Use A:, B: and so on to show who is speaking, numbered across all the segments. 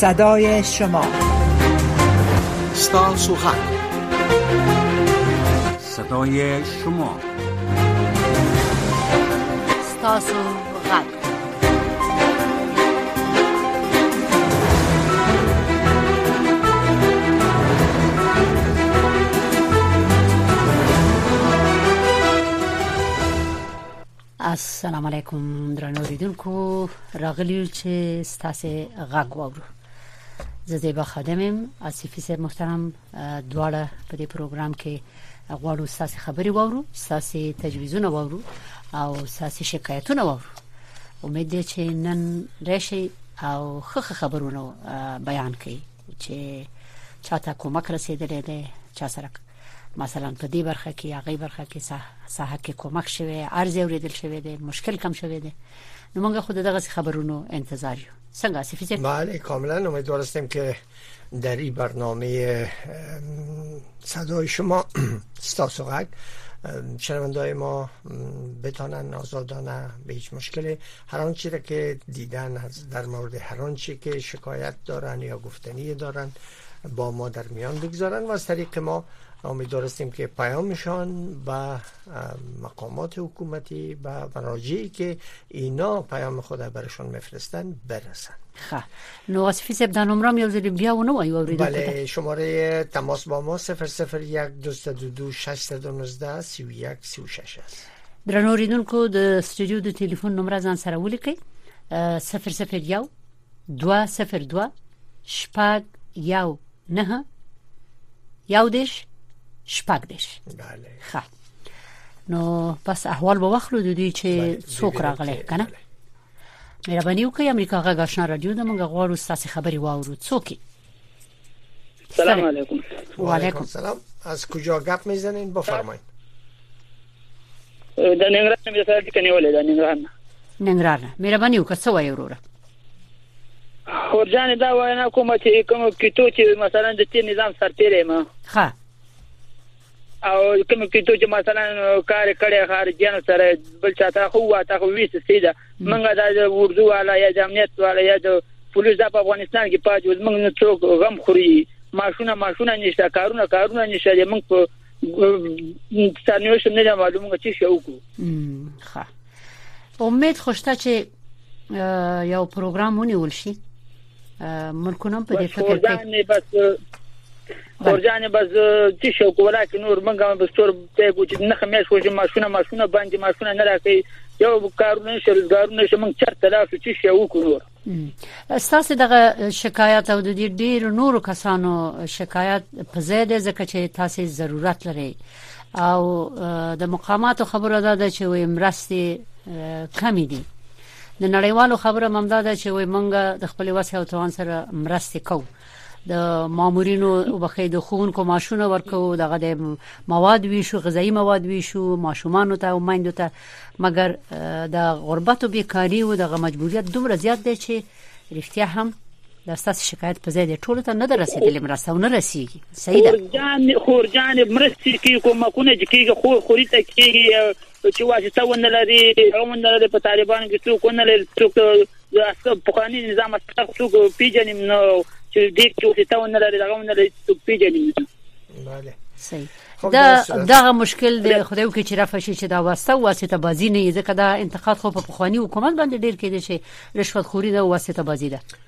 A: صدای شما
B: ستاسو حق صدای شما
C: ستاسو حق السلام علیکم درنو لیدونکو راغلی چې ستاسو غږ وورو زه زیبا خادمم اسیفی صاحب محترم دواړه په دې پروګرام کې غواړو ساسي خبري وورو ساسي تجویزونه وورو او ساسي شکایتونه وورو امید دی چې نن راشي او خخ خبرونه بیان کړي چې چاته کومک رسیدلې ده چا سره مثلا په دې برخه کې یا غي برخه کې صحه کې کومک شوی ارزه اوریدل شوی دی مشکل کم شوی دی نو موږ خود دغه خبرونو انتظار یو څنګه سفیزه
D: بله کاملا امیدوار هستیم که در این برنامه صدای شما ستاسوغک های ما بتانن آزادانه به هیچ مشکلی. هر آنچه که دیدن در مورد هر آنچه که شکایت دارن یا گفتنی دارن با ما در میان بگذارن و از طریق ما امیدوار هستیم که پیامشان به مقامات حکومتی و مراجعی که اینا پیام خود برشان میفرستن برسن
C: خب نو آصفی صاحب دا نمره یو ځل بیا ونه وایو اوریدو
D: بله شماره تماس با ما 001 222 619 31 36 است
C: درنو ریدونکو د استودیو د ټلیفون نمره ځان سره ولیکئ 001 202 شپږ یو نه یو دیش شپږ دیش
D: بله
C: خب نو پس احوال به واخلو د دوی چې بله، څوک راغلی کنه بله. مهرباني وکړئ امریکا غږ آشنا رادیو د موږ غواړو تاسو خبري واورو څوک
E: سلام علیکم
D: و علیکم سلام از کجا گپ میزنین بفرمایید
E: د ننګرهار نه مې سره ټیک نیولې د ننګرهار نه
C: ننګرهار نه مهرباني وکړئ څه وایي وروره
E: خورجان دا وینا کومه چې کوم کیتو چې مثلا د تیر نظام سرتیرې ما
C: ها
E: او کوم کیتو چې مثلا کار کړي خارجيانو سره بل چاته خو واته خو ویس سیده منګه د اردو والا یا د امنیت والا یا د پولیس د افغانستان کې پاتې اوس موږ نه څوک غم خوري ماشونه ماشونه نشته کارونه کارونه نشته موږ په ثانیو شم نه معلومه چې شو کو
C: ښه امید خوشته چې یو پروګرام ونیول شي مرکونم په دې فکر
E: کې بس خورجان بس چې شو کولا کې نور منګه بس تور ته کو چې نه خمیش وجه ماشونه ماشونه باندې ماشونه نه راکې یو کارونه شل کارونه شمن چرته لا چې شو کو نور
C: ستاسو دغه شکایت او د ډیر نورو کسانو شکایت په زیاده ځکه چې تاسو ضرورت لرئ او د مقاماتو خبره ده چې وې مرستې کمی دي د نړیوالو خبره هم دا ده چې وای مونږ د خپل وسه او توان سره مرسته کوو د مامورینو وبخې د خونکو ماشونه ورکو دغه د مواد ویشو غذایی مواد ویشو ماشومان ته او مایندو ته مګر د غربت او بیکاری او دغه مجبوریت دومره زیات دی چې رښتیا هم د ستاسو شکایت په ځای دی ټول ته نه درسېدلې مرسته او نه رسیږي صحیح ده
E: خورجان خورجان مرستې کې کومکونه چې کېږي خور خوري ته کېږي څوک چې واسطه ونه لري او ونه لري په طالبانو کې څوک ونه لري څوک د اسکر پخوانی نظام اسکر څوک پیژنیم نو چې دې کې واسطه ونه لري دغه ونه لري څوک پیژنیم
D: بله
C: صحیح دا دغه مشکل دی خدای وکړي چې رفع شي چې دا واسطه واسطه بازی نه ځکه دا انتقاد خو په پخوانی حکومت باندې ډیر کېدې شي رشوت خوري دا واسطه بازی ده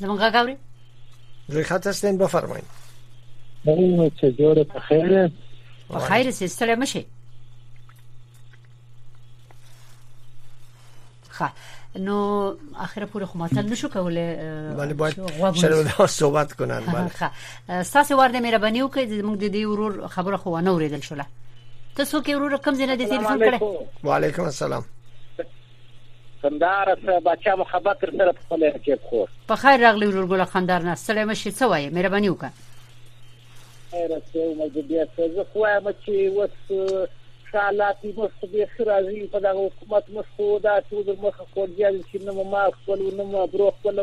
D: زمونږ غږ اوري روی خط هستین بفرمایئ
F: بله چې جوړه په خیره
C: په خیره سي ستړی مشه خا نو اخر پورې خو ماتل نشو کولای
D: بله باید شرمنده صحبت کنن بله
C: ستاسو ورده مهرباني وکړئ موږ د دې ورور خبره خو نه اوریدل شوله ته څوک ورور کوم ځای نه د تلیفون کړه
D: وعلیکم السلام
F: کندهاره څه باچا محبت تر سره په خپل رقیب خور
C: په خیر راغلی ورور ګل خندار نه ستړی مشي څه وایې مهرباني وکړه
F: خیر څه عمر دې بیا څه زه خو وایم چې اوس حالات موږ خو به خرازي په دغه حکومت موږ خو دا ټول مخ خو ځل چې نو ما خپل نو ما برو خپل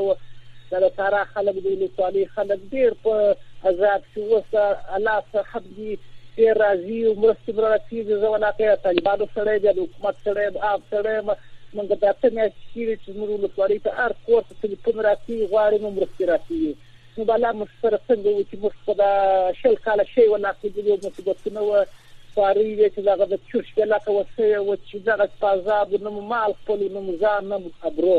F: دا سارا خلک دې له صالح خلک ډیر په حضرات چې اوس د الله څخه خبري ډېر راضي یو مرستې به رانه کېږي زه ولا که د طالبانو سړی بیا د حکومت سړی یم عام سړی یم موږ دا څه میاشتې کېږي چې زموږ ولسوالۍ ته هر کور ته تلیفون راکوي غواړي مو مرستې راکوي نو به الله موږ سره څنګه وو چې موږ خو دا شل کاله شی ولا کېدلي او مصیبتونه وه خوارۍ وې چې دغه د چور شپېلکه وسوې وه چې دغه په عذابو نه مو مال خپل نه مو ځان نه مو ابرو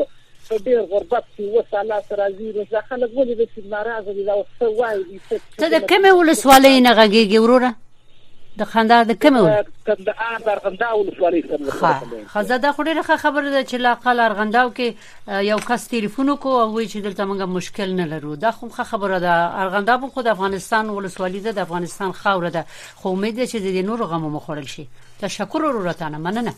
F: په ډیر غربت کې و سالا سرازي نو دا خلک ولې د سید ناراضه دي دا څه وایي دي څه
C: ته د کومې ولسوالۍ نه غږیږي وروره د خندار د کومې ولسوالۍ
F: کندهار د ارغنداو ولسوالۍ
C: سره خزه دا خوري رخه خبره ده چې لاقه لارغنداو کې یو کس ټلیفون کو او وی چې دلته موږ مشکل نه لرو دا خو خبره ده ارغنداب خو د افغانستان ولسوالۍ ده د افغانستان خاور ده خو امید چې د نور غمو مخړل شي تشکر ورته مننه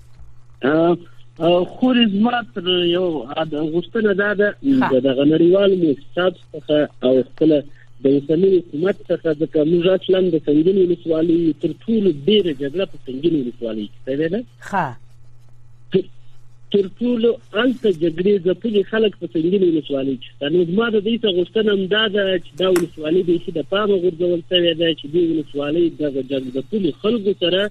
F: خورې زما تر یو غوښتنه دا ده چې د غنړیوال مؤسسات څخه او خپل د اوسنی حکومت څخه د کومج اصلا د سنگین ولسوالۍ تر ټولو ډیره جګړه په سنگین ولسوالۍ کې پیدا ده
C: ښه
F: تر ټولو الته جګړې ځپلي خلک په سنگین ولسوالۍ کې نو زما د دې څه غوښتنه هم دا ده چې دا ولسوالۍ به شي د پامه غورځول شوې ده چې دې ولسوالۍ د جګړې خلکو سره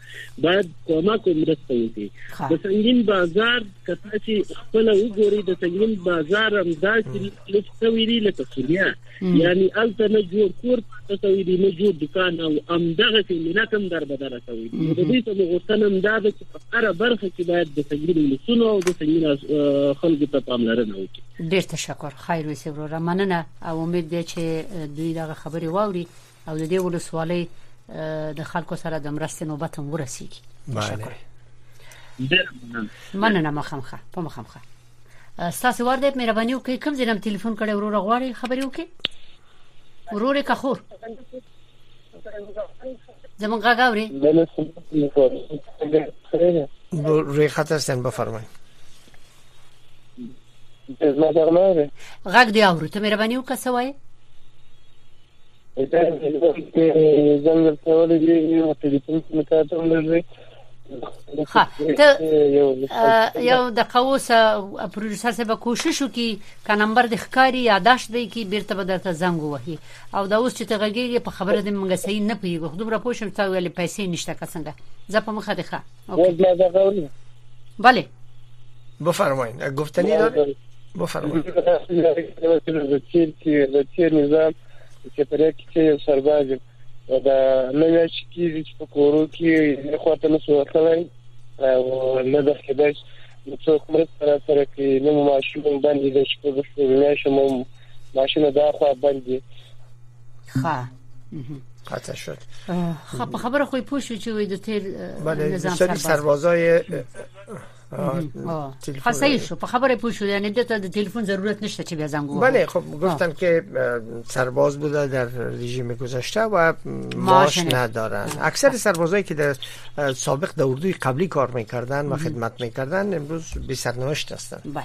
F: باید کومک او مرسته وکړي د سنگین بازار کته چې خپل وګوري د سنگین بازار هم داسې لفته ویلي لکه سوریا یعنی الته نه جوړ کور تسویدي نه جوړ دکان او ام دغه چې ملت هم در بدل شوی د دې څه مغوښتنه هم دا ده چې په هر برخه کې باید د سنگین ولسونو او د سنگین خلکو ته پاملرنه وکړي
C: ډیر تشکر خیر وسی وروره مننه او امید دی چې دوی دغه خبرې واوري او د دې ولسوالۍ د خلکو سره د مرستې نوبت هم ورسیږي
D: تشکر
C: مننه مخامخه په مخامخه ستاسو ور دې مهرباني وکړئ کوم ځینم ټلیفون کړي ورور غواړي خبرې وکړي ورور کخور زمون غاوري
D: روی خط هستن بفرمایید زما دا نه ده
C: غږ دی اورو ته مهرباني وکړه څه
F: وایې ځنګل ته ولې یو ټلیفون کې مکاتب لري
C: ها ته یو د قوس پروډوسر سره به کوشش وکي ک نمبر د ښکاری یاداش دی کی بیرته به درته زنګ وهي او دا اوس چې ته غږیږي په خبره د منګه صحیح نه پیږي خو دومره پوښتنه تا ویل پیسې نشته کسنګ زه په مخه دی ښه اوکی بله
D: بفرمایید گفتنی داره بفرمایید
F: لچیر نظام چې پر یو کې یو سرباز دا نه یې چې کیږي چې په کورو کې نه خواته نه سو کړای او نه د خدای نو څوک مرسته را سره کوي نو ماشوم باندې د شپږ شپږ میاشتې مو ماشوم دا خو باندې
C: ښه
D: قطع شد
C: خب خبر خوی پوشو چه وی دو تیر بله
D: نظام سرباز سربازای
C: خاصه شو په خبره پوه شو یعنی دته د تلفن ضرورت نشته چې بیا زنګ
D: بله خب گفتن که سرباز بوده در رژیم گذشته و معاش ندارن اکثر سربازایی که در سابق در اردوی قبلی کار میکردن و خدمت میکردن امروز بی سرنوشت هستن
C: بله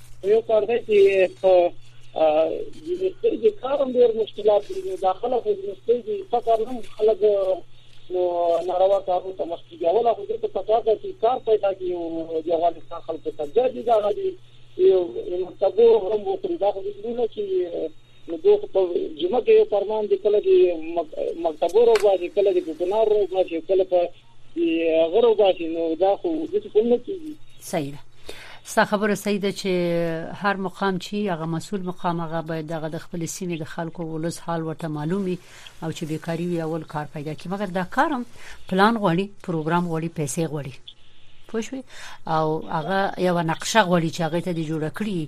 C: یو کار دی چې په
F: یونیورسټۍ کې کار هم ډېر مشکلات دي نو دا خلک یونیورسټۍ کې فقر هم خلک نو ناروا کارونو ته مخ کېږي اوله خو دې ته پکار ده چې کار پیدا کړي او د افغانستان خلکو ته بیا دې دغه دي یو مرتبو هم وکړي دا خو دې نه چې نو دوی خو په جمعه کې یو فرمان دی کله چې مکتبو روباسي کله چې په کنار روباسي کله په غرو باسي نو دا خو د څه نه کیږي
C: صحیح ده ستا خبره صحیح ده چې هر مقام چې هغه مسول مقام هغه باید دغه د خپل سیمې د خلکو ولس حال ورته معلومي او چې بیکاری وي اول کار پیدا کی مګر دا کارم پلان غوړي پروګرام غوړي پیسې غوړي پوښوي او هغه یو نقشه غوړي چې هغه ته د جوړ کړی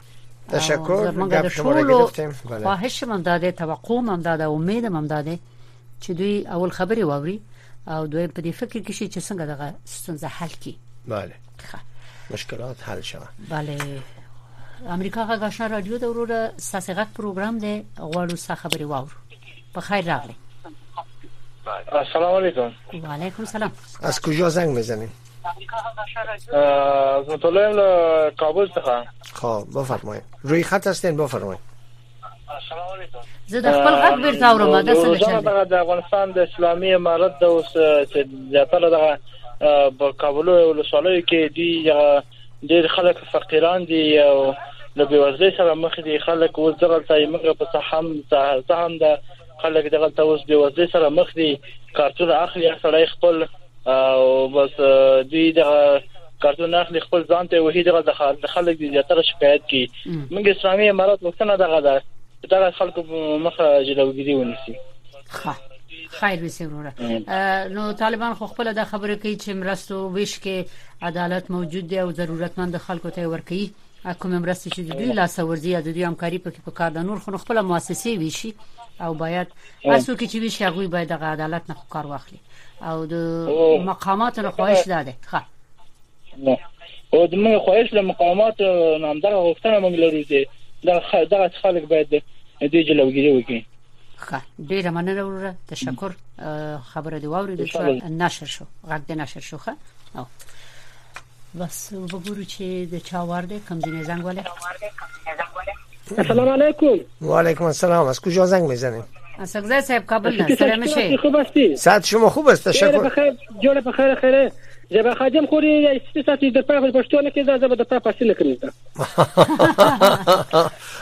D: تشکر
C: ګپ
D: شما را گرفتیم بله
C: خواهش من داده توقع من داده امید من داده چې دوی اول خبري واوري او دوی په دې فکر کې شي چې څنګه دغه ستونزه حل کړي
D: بله
C: خب.
D: مشکلات حل شوه
C: بله امریکا غږ آشنا رادیو د وروره ساسې غږ پروګرام دی غواړو سا خبري واورو په خیر راغلی
G: السلام علیکم
C: و علیکم سلام
D: از کجا زنگ میزنیم
G: از مطلعیم له کابل څخه
D: خب بفرمایید روی خط هستین بفرمایید
G: السلام علیکم
C: زه د خپل غږ بیرته اورم دا څه چل دی
G: د افغانستان د اسلامي امارت د اوس چې زیاتره د کابل ولسوالیو کې دی ډیر خلک فقیران دي او له بیوزلۍ سره مخ دي خلک اوس دغه ځای موږ په سهم سهم ده خلک دغلته اوس بې وزلۍ سره مخ دي کارتونه اخلي هر سړی خپل او بس دوی د کارتونه اخلي خپل ځان ته وهي دغه د خار د خلک دي زیاتره شکایت کوي موږ اسلامي امارات وختنه دغه ده دغه خلکو مخه جلوګیری ونیسي
C: ښه خیر وسی وروره نو طالبان خو خپل د خبرې کوي چې مرستو ویش کې عدالت موجود دی او ضرورتمند خلکو ته ورکړي کومې مرستې چې د دوی لاسه ورځي یا د دوی همکاري پکې په کار ده نور خو خپل مؤسسې ویشي او باید هرڅوک چې ویشي هغه باید د عدالت نه کار واخلي او د مقاماتو نه خواهش ده ښه نه
G: او د موږ خواهش له مقامات نام دغه غوښتنه موږ لرو چې دغه دغه خلک باید د جلوګیری وکړي
C: ښه ډیره مننه وروره تشکر خبره دی واورید چې نشر شو غږ دی نشر شو ښه بس وګورو چې د چا وار دی کم دینه زنګ وله
H: السلام علیکم
D: و علیکم السلام از کجا زنگ میزنید
C: اسقزه صاحب کابل نه سره مشه
H: خوب هستی
D: ساعت شما خوب است تشکر
H: بخیر جوړ په خیر خیره جبا خادم خو یې سپیڅاتې د پاک پښتو نه کې دا زبر د پاک پاسې نه کړی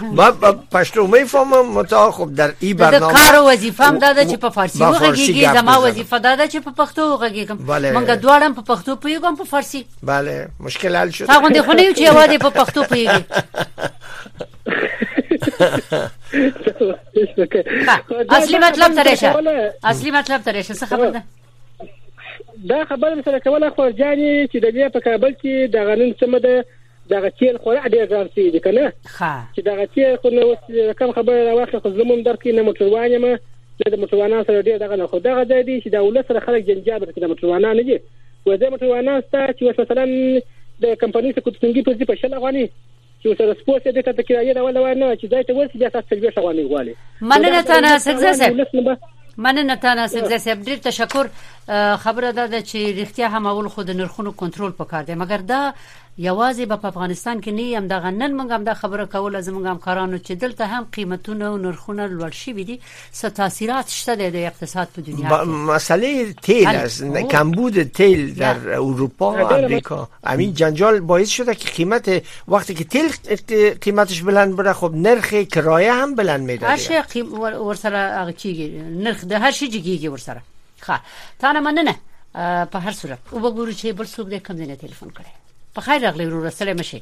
D: ما پښتو مې فهم متا خو در ای برنامه
C: د کار وظیفه هم دا ده چې په فارسی وغږیږي زما وظیفه دا ده چې په پښتو وغږیږم منګه دواړم په پښتو پیګم په فارسی
D: bale مشکل حل شو
C: هغه نه خو نه چې یوازې په پښتو پیګي اصلي مطلب ترې شه اصلي مطلب ترې شه څه خبر ده
H: دا خبره مې سره کوله خور جانې چې د دې په کابل کې د غنن سم ده دغه تیل خورا ډیر ګران شوی دی کنه ښه چې دغه تیل خو نو کم خبره راوخه خو زموږ درکې نه موټروان یم نه د موټروانان سره ډیر دغه نه خو دغه ځای دی چې د ولس سره خلک جنجال ورته د موټروانان نه دي وځي موټروانان ستا چې مثلا د کمپنۍ څخه کوڅنګي په ځې په شل افغاني چې سره سپور ته د ته کرایې راول وای نه چې ځای ته ورسې بیا تاسو څلوېښت افغانۍ غواړي
C: مننه تا ناصر زه صاحب مننه تا ناصر زه صاحب ډیر تشکر خبره ده د چې رښتیا هم اول خود نرخونو کنټرول پکار دی مګر دا یوازې په افغانستان کې نه هم د غنن موږ هم د خبره کوله زموږ همکارانو چې دلته هم قیمتونه او نرخونه لوړ شي دي څه تاثیرات شته د اقتصاد په دنیا کې
D: مسئله تیل بله. است نه، اوه. کمبود تیل نه. در اروپا و نه، بله. امریکا همین جنجال باعث شده که قیمت وقتی که تیل قیمتش بلند بره خب نرخ کرایه هم بلند میده
C: هر شي قیم- ور- ورسره هغه کیږي نرخ د هر شي جګیږي ورسره ښه تا نه مننه اه، په هر صورت وګورو چې بل څوک دې کم دینه ټلیفون کړي په خیر راغلی ورور سره مشه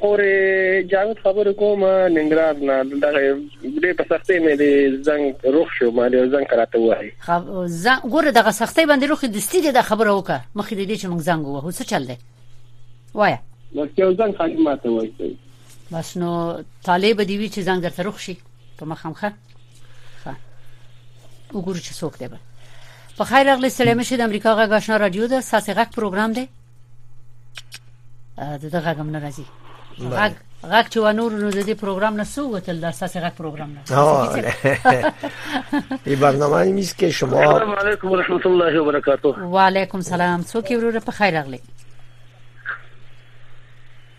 H: خورې جاوید خبرې کوم ننګرهار نه دغه ډېر په سختۍ مې دې زنګ روخ شو ما دې زنګ کراته وایي
C: زنګ ګوره دغه سختۍ باندې روخ دوستي دې د خبره وکړه مخې دې چې موږ زنګ ووهو څه چل دی وایه
H: نو یو زنګ خالي ماته وایي
C: بس نو طالب دی وی چې زنګ درته روخ شي په مخامخه وګورو چې څوک دی په خیر اغلی سلام شه د امریکا غږ آشنا رادیو ده ساسې غږ پروګرام دی د دغه غم نه راځي غږ غږ چې ونور نو د دې پروګرام نه سو وتل د اساس غږ پروګرام نه
D: ای برنامه میز کې شما
I: السلام علیکم ورحمت الله وبرکاته
C: و علیکم سلام څوک ورور په خیر اغلی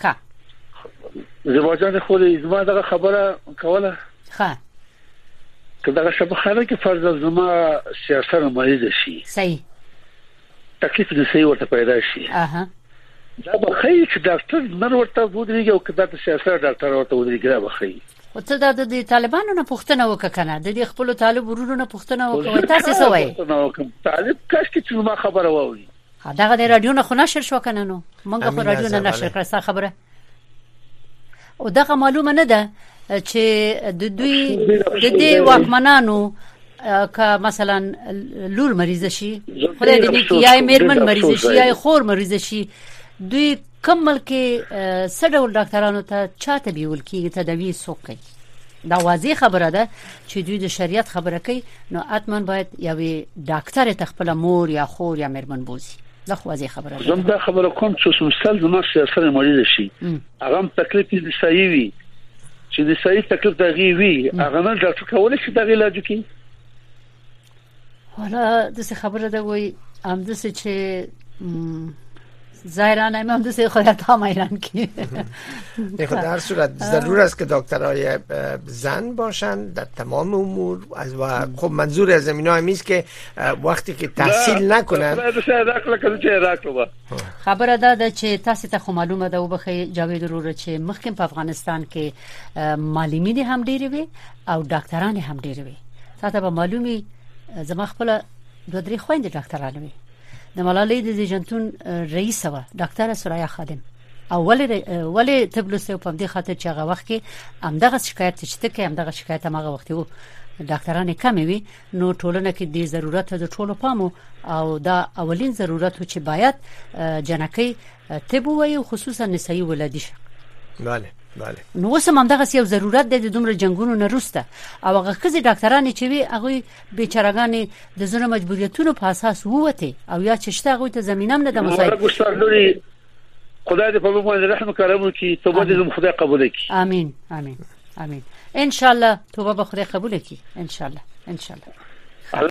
C: ښه زواجان خو
I: دې زما دغه خبره کوله
C: ښه
I: که دغه شبخانه کې فرض زما سیاست مریض شي
C: صحیح
I: تکلیف دې صحیح ورته پیدا شي
C: اها
I: دا به خی چې ډاکټر نن ورته ودرېږي او کدا ته سیاست ډاکټر ورته ودرېږي دا به خی
C: او څه دا د طالبانو نه پښتنه وکنه د دې خپل طالب ورونو نه پښتنه وکوي تاسو څه وایي
I: طالب کاش چې ما خبره ووري
C: دغه د رادیو نه خو نشر شو کنه نو مونږ خو رادیو نه نشر کړه ستا خبره او دغه معلومه نه ده چې د دوی د دې واکمنانو که مثلا لور مریض شي خدای دې نه کیای میرمن مریض شي یا خور مریض شي دوی کوم ملک کې څه ډول ډاکټرانو ته چا ته بیول کیږي تداوی څوک کوي دا واضح خبره ده چې دوی د شریعت خبره کوي نو اتمن باید یوې ډاکټر ته خپل مور یا خور یا مرمن بوزي دا خو واضح خبره ده
I: زم دا خبره کوم چې مثال زما سیاست مریض شي هغه تکلیف دې صحیح وي چې د صحیح تکلیف دغه وي هغه نه ډاکټر کولای شي دغه علاج کوي
C: حالا دسی خبره ده وی هم دسی چه زیران هم هم دوست خودت هم ایران کی
D: خب، در صورت ضرور است که دکترهای زن باشن در تمام امور از و خب منظور از اینا همیست که وقتی که تحصیل نکنن
C: خبره دا ده چې تاسو ته خو معلومه ده وبخې جاوید وروره چې مخکې په افغانستان کې معلمین هم ډېری وي او ډاکټرانې هم ډېرې وي تاته به معلومي زما خپل دوه درې خويندې ډاکټرانې وي د ملالۍ د زیجنتون رئیس و ډاکټر سرایا خادم او ولې ولې طب لوسته په دې خاطر چې هغه وخت کې همدغه شکایت چې ته کې همدغه شکایت هغه وخت وو ډاکټرانې کمې وي نو ټولنه کې د ضرورت د ټولو پامو او دا اولین ضرورت چې باید جنکې طب ووایي او خصوصا نسایي ولادي شه
D: بله بله
C: نو اوس هم همدغسې یو ضرورت دی د دومره جنګونو نه وروسته او هغه ښځې ډاکترانې چې وي هغوی بیچارهګانې د ځینو مجبوریتونو په اساس ووتې او یا چې شته هغوی ته زمینه هم نه
I: ده مساعد خدای دې په موږ باندې رحم کرم وکړي توبه دې زموږ خدای قبول کړي
C: امين امين امين ان شاء الله توبه به خدای قبول کړي ان شاء الله ان شاء الله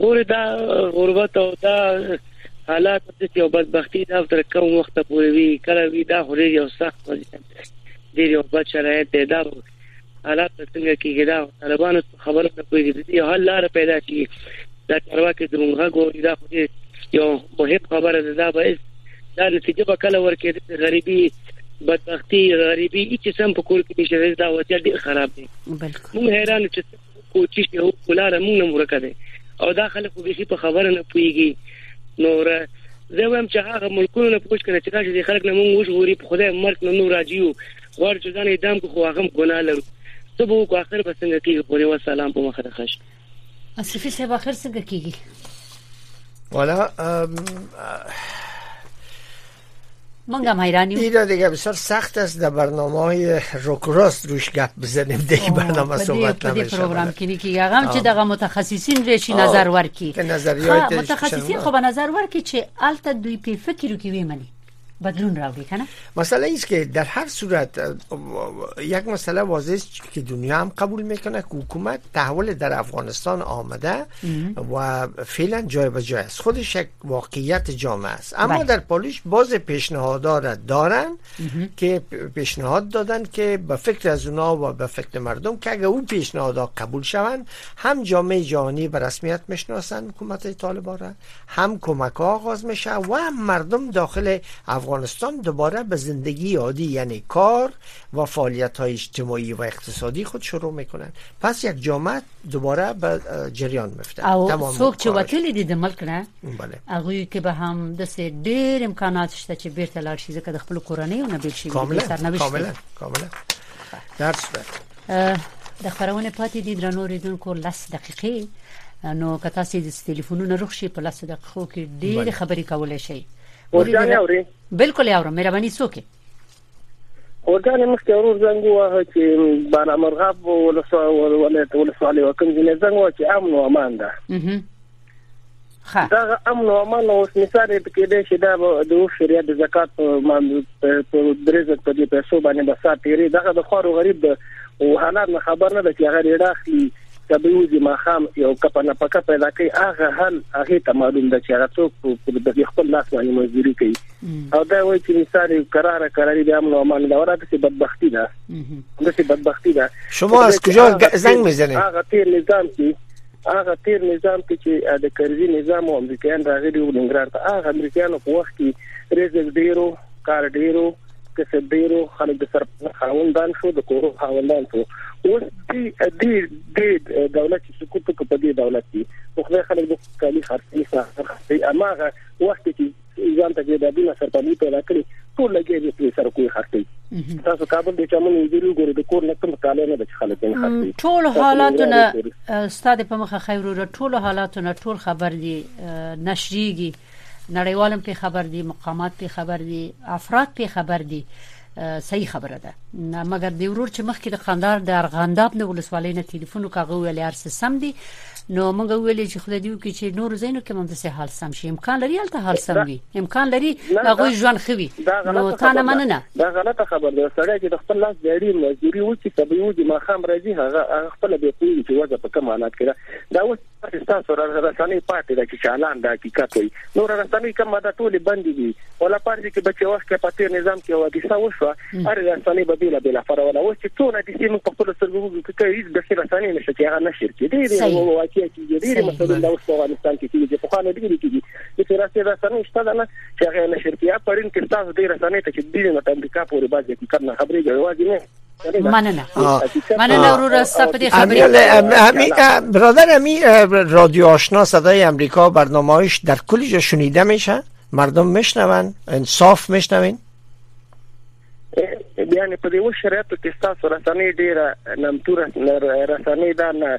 J: ګوره دا غربت او دا حالات چې یو بدبختی دا تر کوم وخت پورې وی کله وی دا خوري یو سخت دی یو بد شرایط دی دا حالات څنګه کیږي دا طالبانو خبره نه کوي د دې حل لار پیدا شي دا چارواکي زموږ غوړي دا خو یو مهم خبره ده دا به دا نتیجه به کله ورکې د غریبي بدبختی غریبي چې سم په کور کې نشي دا وضعیت ډیر خراب دی
C: بالکل
J: حیران چې کوچی شي او کلا له موږ نه ورکه ده او دا خلک خو به په خبره نه پويږي نور زه وایم چې هغه ملکونو نه پوښ کړي چې دا چې خلک نه موږ وژغوري په خدای مرګ نه نور راځيو غوړ چې ځان اعدام کو خو هغه ګناه لرو څه به وکړو اخر به څنګه کیږي پورې وسلام په مخه راخښ
C: اصفي صاحب اخر څنګه کیږي ولا منگم حیرانی
D: ایرا دیگه بسیار سخت است در برنامه های روک راست روش گپ بزنیم دیگه برنامه صحبت نمیشه
C: پروگرام کنی که یغم چه دغه متخصصین ریشی نظر ورکی
D: که نظریات
C: خب، متخصصین خب نظر ورکی چه الت دوی پی فکر رو که ویمنی بدلون راوی کنه
D: مسئله ایست که در هر صورت یک مسئله واضح است که دنیا هم قبول میکنه که حکومت تحول در افغانستان آمده و فعلا جای به جای است خودش یک واقعیت جامعه است اما
C: بله.
D: در پالیش باز را دارن که پیشنهاد دادن که به فکر از اونا و به فکر مردم که اگر اون ها قبول شوند هم جامعه جهانی به رسمیت میشناسند حکومت طالبان هم کمک ها آغاز میشه و هم مردم داخل افغانستان افغانستان دوباره به زندگی عادی یعنی کار و فعالیت های اجتماعی و اقتصادی خود شروع میکنن پس یک جامعه دوباره به جریان مفته
C: او څوک چې وتلی دي د ملک نه
D: بله
C: هغه کې به هم د سه ډیر امکانات شته چې بیرته لاړ شي ځکه د خپل کورنۍ نه بیل شي
D: کاملا کاملا کاملا درس
C: به د خبرونه پاتې دي درنو ریدونکو لس دقیقې نو که تاسو د ټلیفونونو روخ شي په لس دقیقو کې
D: ډیر
C: خبرې کولای شي بالکل یاورم مهرباني څوک
K: ورځانې مخکې ورور زنګ ووهه چې بارا مرغاب ولایت ولسوالۍ وکم ځینې زنګ ووهه چې امن او امان ده
C: ښه
K: دا امن او امان او مثال یې کې دی چې دا د اوف شریعه د زکات په درېزه په دې پیسو باندې بسا پیری دا د خور غریب د او حالات نه خبر نه ده چې هغه ډېر اخلي که به وځي ماخام یو کپه نه پکه پیدا کوي هغه حل هغه ته معلوم ده چې هغه څوک په خپل لاس باندې مزدوري کوي او دا وایي چې مثال یو قرار قراری د امن او امان دا ورته چې بدبختی ده
C: دا
K: چې بدبختی ده
D: شما از کجا زنگ میزنید
K: هغه تیر نظام کې هغه تیر نظام کې چې د کرزي نظام او امریکایان راغلي و ننګرهار ته هغه امریکایانو په وخت کې ریزل ډیرو کار ډیرو کې چې ډیرو خلک د سر خاوندان شو د کورو خاوندان شو اوس دې دې دولت چې سکوت کوي په دې دولت کې خو خلک خلک د کالي خرڅي سره اماغه وخت کې ځان ته د دې سر په پیدا کړی ټول لګي دې سر کوی خرڅي تاسو کابل د چمن ویډیو ګورئ د کور نه کوم کاله نه د خلک نه خاطر
C: ټول حالاتونه استاد په مخه خیر ور ټول حالاتونه ټول خبر دي نشریږي نړیوالم پی خبر دی مقامات پی خبر دی افراد پی خبر دی صحیح خبره ده مګر دی ورور چې مخکې د قندار د ارغنداب د ولسوالۍ نه ټلیفون وکاغه ویل هر څه سم دي نو موږ ویل چې خدای دی وکړي چې نور زینو کې مونږ سه حال سم شي امکان لري البته حال سم وي امکان لري هغه ژوند خوي نو تا نه مننه
K: دا غلطه خبره ده سړی چې د خپل لاس دیړي مزدوري و چې تبي و دي ما خام راځي هغه خپل به پوي چې وځه په کوم حالات کې دا اوس ستاسو رسنۍ پاتې ده چې چالان د حقیقت وي نور رسنۍ کومه د ټولې بندې دي ولا پارځي کې بچي وخت کې په تیر نظام کې و حادثه وشوه هر رسنۍ به بیل بیل خبرونه و چې څو حادثې موږ په خپل سترګو کې کوي هیڅ د رسنۍ نشته چې هغه نشر کړي دي او واقعي کې دي
C: د
K: مسلمان د اوس په افغانستان کې چې په خانه دي کې دي چې راسي رسنۍ شته نه چې هغه نشر کړي پرین کې تاسو د رسنۍ ته چې د امریکا پورې باندې کوم خبرې غواړي
C: مننه مننه رو
D: سب
C: دی
D: خبری همی برادر همی رادیو آشنا صدای امریکا برنامه‌اش در کلی جا شنیده میشه مردم میشنون انصاف میشنوین
K: یعنی په دې و شرایطو کې تاسو رسنۍ ډیره نمتور رسنۍ ده نه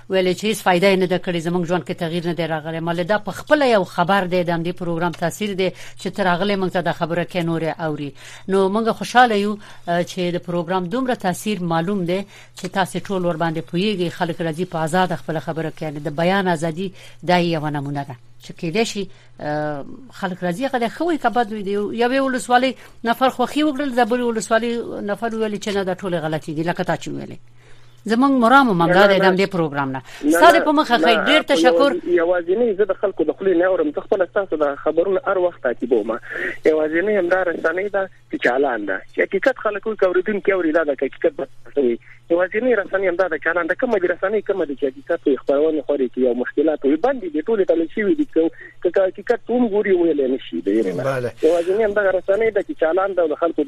K: ویل یې چې
C: هیڅ فایده یې نه ده کړې، زموږ ژوند کې تغیر نه دی راغلی، مالې دا په خپله یو خبر دی، د همدې پروګرام تاثیر دی چې ته راغلی موږ ته دا خبره کوې نور یې اوري، نو موږ خوشحاله یو چې د پروګرام دومره تاثیر معلوم دی چې تاسې ټول ورباندې پوهیږئ، خلک راځي په ازاده خپله خبره کوي، یعنې د بیان ازادي دا یې یوه نمونه ده چې کیدای شي خلک راځي هغه ښه وي که بد وي، د یوې ولسوالۍ نفر خوښي وکړله د بلې ولسوالۍ نفر وویل چې نه دا ټولې غلطې دي لکه تا چې وویلې. زمونږ مرام هم دا د دې پروګرام نه ستاسو په مخه خیر ډیر تشکر
K: یوازینی زه د خلکو د خلې نه اورم زه خپل تاسو د خبرونو هر وخت تعقیبوم یوازینی هم دا رسنۍ ده چې چالان ده چې حقیقت خلکو کوریدون کې اوري دا د حقیقت بسوي یوازینی رسنۍ هم دا ده چالان ده کومه رسنۍ کومه چې حقیقت یې خبرونه خوري کې یو مشکلات وي باندې د ټولې تل شي وي چې حقیقت هم ګوري ویل نه شي دی
D: بله
K: یوازینی هم دا رسنۍ ده چې چالان ده د خلکو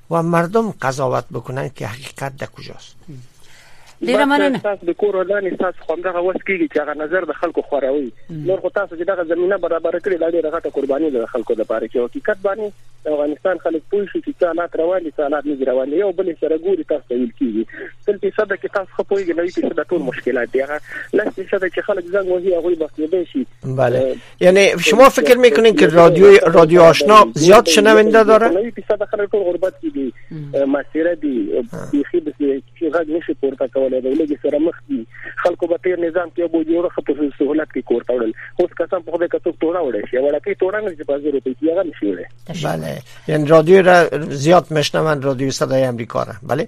D: و مردم قضاوت بکنن که حقیقت در کجاست
C: ډیره مننه
K: تاسو د کور ودانې تاسو خو همدغه وس کیږي چې هغه نظر د خلکو خوروي نور خو تاسو چې دغه زمينه برابر کړې دا ډیره غټه قرباني ده خلکو لپاره چې حقیقت باندې د افغانستان خلک پوه شي چې حالات روان دي حالات نه روان دي یو بل سره ګوري تاسو ته ویل کیږي تل په صد کې تاسو خو پوهیږئ نو چې دا ټول مشکلات دي هغه لکه چې چې خلک زنګ وهي هغه بس نه شي
D: bale یعنی شما فکر میکنین که رادیو رادیو آشنا زیاد شنونده داره؟
K: نه بیشتر داخل ټول غربت کې دي مسیره دي بیخي به چې غږ نشي پورته کولای دی لږ سره مخ دي خلکو به تیر نظام کې به جوړه خپل سہولت کې کور تاړل اوس قسم په خدای کڅو ټوړه وړي شي ولا کې ټوړه نه چې بازار ته کیږي هغه نشي وړي
D: بله یعنی رادیو را زیاد مشنون رادیو صدای امریکا را بله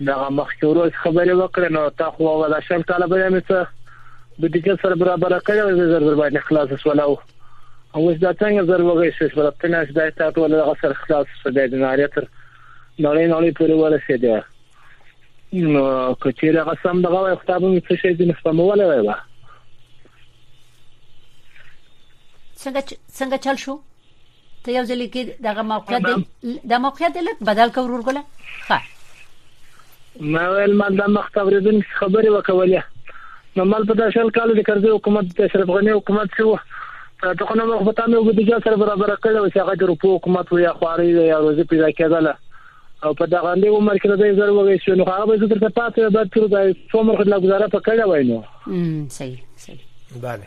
K: دغه
C: مخکې ورو
K: چې خبرې وکړې نو تا خو هغه دا شل کاله بیا مې څه بودیجه سره برابره کړې وه زه زر زر باندې خلاص شول او اوس دا څنګه زر وږی شو چې ربطه نه دا تا ټول دغه سره خلاص شو بیا د نارې تر نړۍ نړۍ پورې ورسېده نو که چېرې هغه سم دغه وای خو تا به مې څه شی ځینې سپمولی وای
C: به څنګه څنګه چل شو ته یو ځل کې دغه موقعیت د موقعیت لک بدل کو ورور ګله ښه
K: ما ویل ما د مخ تبریدن خبرې وکولې نو مال په داسل کال د کرزي حکومت د اشرف غنی حکومت شو ته خو نو مخ په تامه بودیجه سره برابر کړو چې هغه د روپو حکومت وي یا خواري وي یا روزي پیدا کېدله او په دغه اندې عمر کې د زر وګې شو نو هغه به زه تر پاتې به تر دا څومره خدای گزاره پکړه وای نو
C: صحیح صحیح bale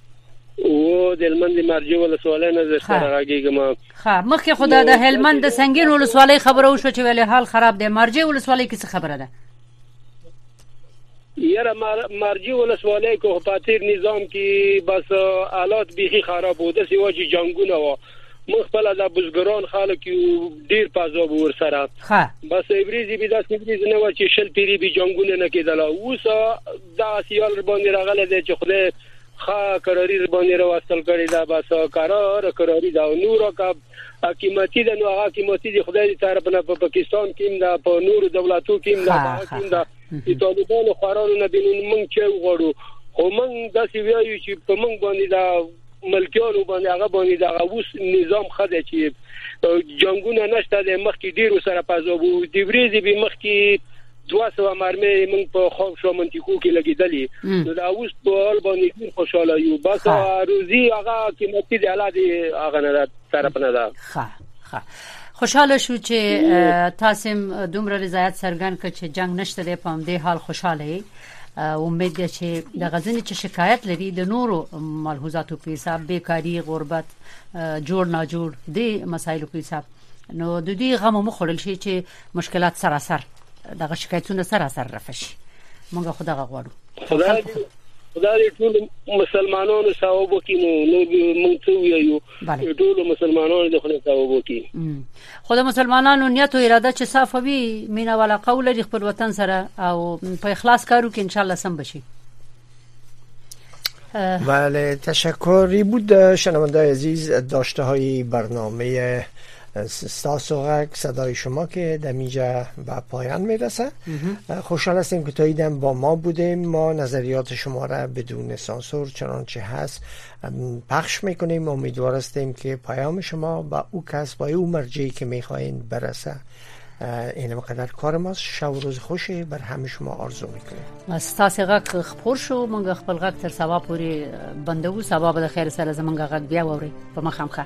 L: و د هلمند
C: مرجو ولسوالۍ نه
L: زه سره راګیږم
C: ښه مخکې خو دا د هلمند د سنگین ولسوالۍ خبره وشو چې ولې حال خراب دی مرجو ولسوالۍ کې څه خبره ده
L: یاره مرجی ولسوالۍ کو په تیر نظام کې بس حالات بیخي خراب وو د سیوا چې جنگونه و مخ په لږه بزګران خلک ډیر پازو ور سره بس ایبریزي به داسې ایبریزي نه و چې شل پیری به جنگونه نه کېدل اوس دغه سیال رباندې راغلی دی چې خدای خا کراری رباندې راوستل کړی دا بس قرار کراری دا نور کا حکیمتی د نو هغه حکیمتی د خدای دی طرف نه په پاکستان کې دا په نور دولتو کې دا په کې دا د طالبانو قرارونه د نن مونږ چې غواړو خو مونږ داسې ویایو چې په مونږ باندې دا ملکیانو باندې هغه باندې دا اوس نظام خده چې جنگونه نشته د مخکې ډیرو سره پزابو دی وریزي به مخکې 200 مرمه موږ په خوب شو منطقو کې لګیدلې نو دا اوس په حال باندې ډیر خوشاله یو بس روزي هغه قیمتي دی الله دې هغه نه طرف نه ده
C: ښه ښه خوشاله شو چې تاسو دومره رضایت سرګن کړ چې جنگ نشته په همدې حال خوشاله یې امید ده چې د غزنی چې شکایت لري د نورو ملحوظاتو په حساب بیکاری غربت جوړ نه جوړ دي مسایلو په حساب نو د دې غم مو خړل شي چې مشکلات سراسر دغه شکایتونه سراسر رفع شي موږ خدای غواړو
L: خدای دې ټول مسلمانانو ثواب وکړي نو موږ څه ویو
C: بله
L: ټول مسلمانانو د خدای توبه وکړي
C: خو د مسلمانانو نیت او اراده چې صاف وي مینا ولا قول لري خپل وطن سره او په اخلاص کارو کې ان شاء الله سم بشي
D: بله تشکری بود شنونده عزیز داشته های برنامه ستاسو غک صدای شما که دمیجا به پایان میرسه خوشحال هستیم که تاییدم با ما بودیم ما نظریات شما را بدون سانسور چنانچه هست پخش میکنیم امیدوار هستیم که پیام شما با او کس با او مرجعی که میخواین برسه این مقدر کار ماست شب و روز خوشی بر همه شما آرزو میکنیم
C: بس تاسو غږ خبر شو مونږ خپل غږ تر سبا پورې بندو سبا به خیر سره زمونږ غږ بیا ووري په مخامخه